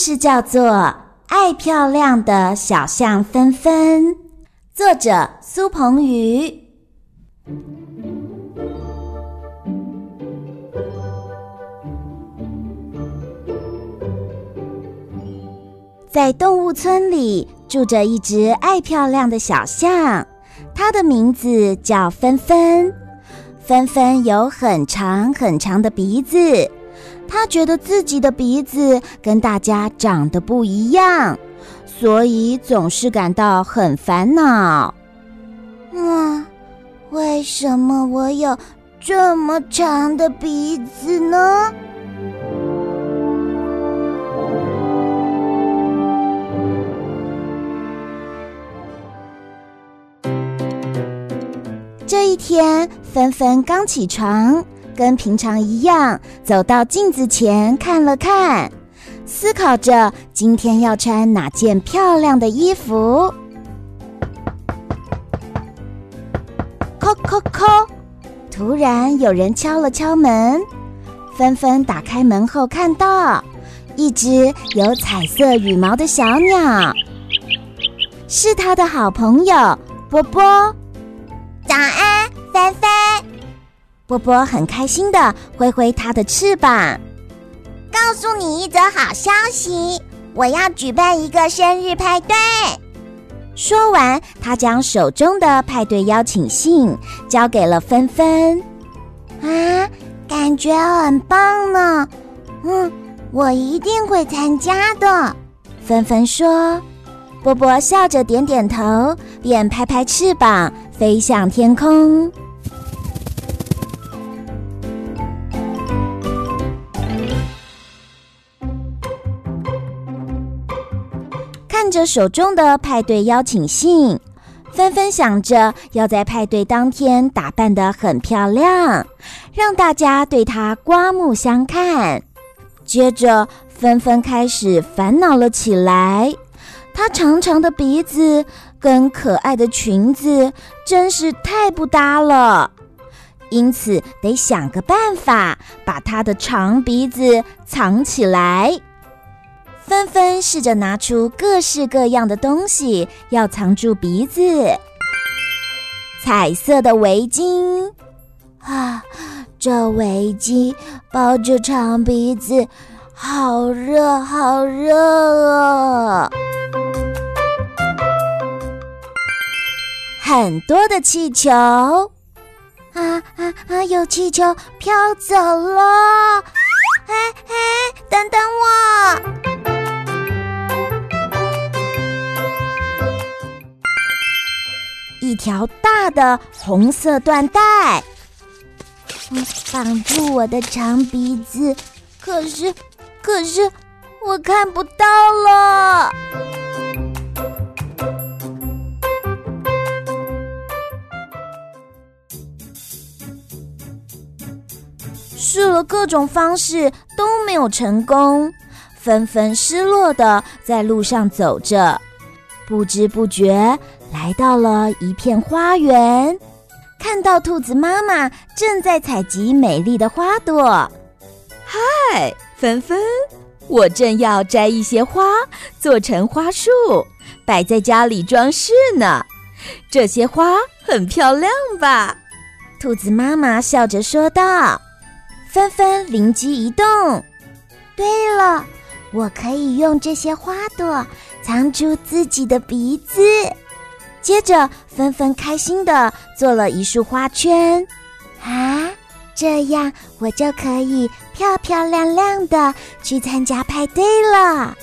事叫做《爱漂亮的小象纷纷》，作者苏鹏宇。在动物村里住着一只爱漂亮的小象，它的名字叫纷纷。纷纷有很长很长的鼻子，它觉得自己的鼻子跟大家长得不一样，所以总是感到很烦恼。嗯，为什么我有这么长的鼻子呢？这一天，芬芬刚起床，跟平常一样，走到镜子前看了看，思考着今天要穿哪件漂亮的衣服。叩叩叩！突然有人敲了敲门，纷纷打开门后看到一只有彩色羽毛的小鸟，是他的好朋友波波。波波很开心地挥挥它的翅膀，告诉你一则好消息，我要举办一个生日派对。说完，他将手中的派对邀请信交给了芬芬。啊，感觉很棒呢。嗯，我一定会参加的。芬芬说。波波笑着点点头，便拍拍翅膀。飞向天空，着手中的派对邀请信，纷纷想着要在派对当天打扮得很漂亮，让大家对她刮目相看。接着，纷纷开始烦恼了起来。她长长的鼻子跟可爱的裙子真是太不搭了，因此得想个办法把她的长鼻子藏起来。纷纷试着拿出各式各样的东西，要藏住鼻子。彩色的围巾，啊，这围巾包着长鼻子，好热，好热啊！很多的气球，啊啊啊！有气球飘走了！哎哎，等等我！一条大的红色缎带，绑住我的长鼻子，可是，可是我看不到了。试了各种方式都没有成功，纷纷失落的在路上走着，不知不觉来到了一片花园，看到兔子妈妈正在采集美丽的花朵。嗨，芬芬，我正要摘一些花做成花束，摆在家里装饰呢。这些花很漂亮吧？兔子妈妈笑着说道。芬芬灵机一动，对了，我可以用这些花朵藏住自己的鼻子。接着，纷纷开心的做了一束花圈。啊，这样我就可以漂漂亮亮的去参加派对了。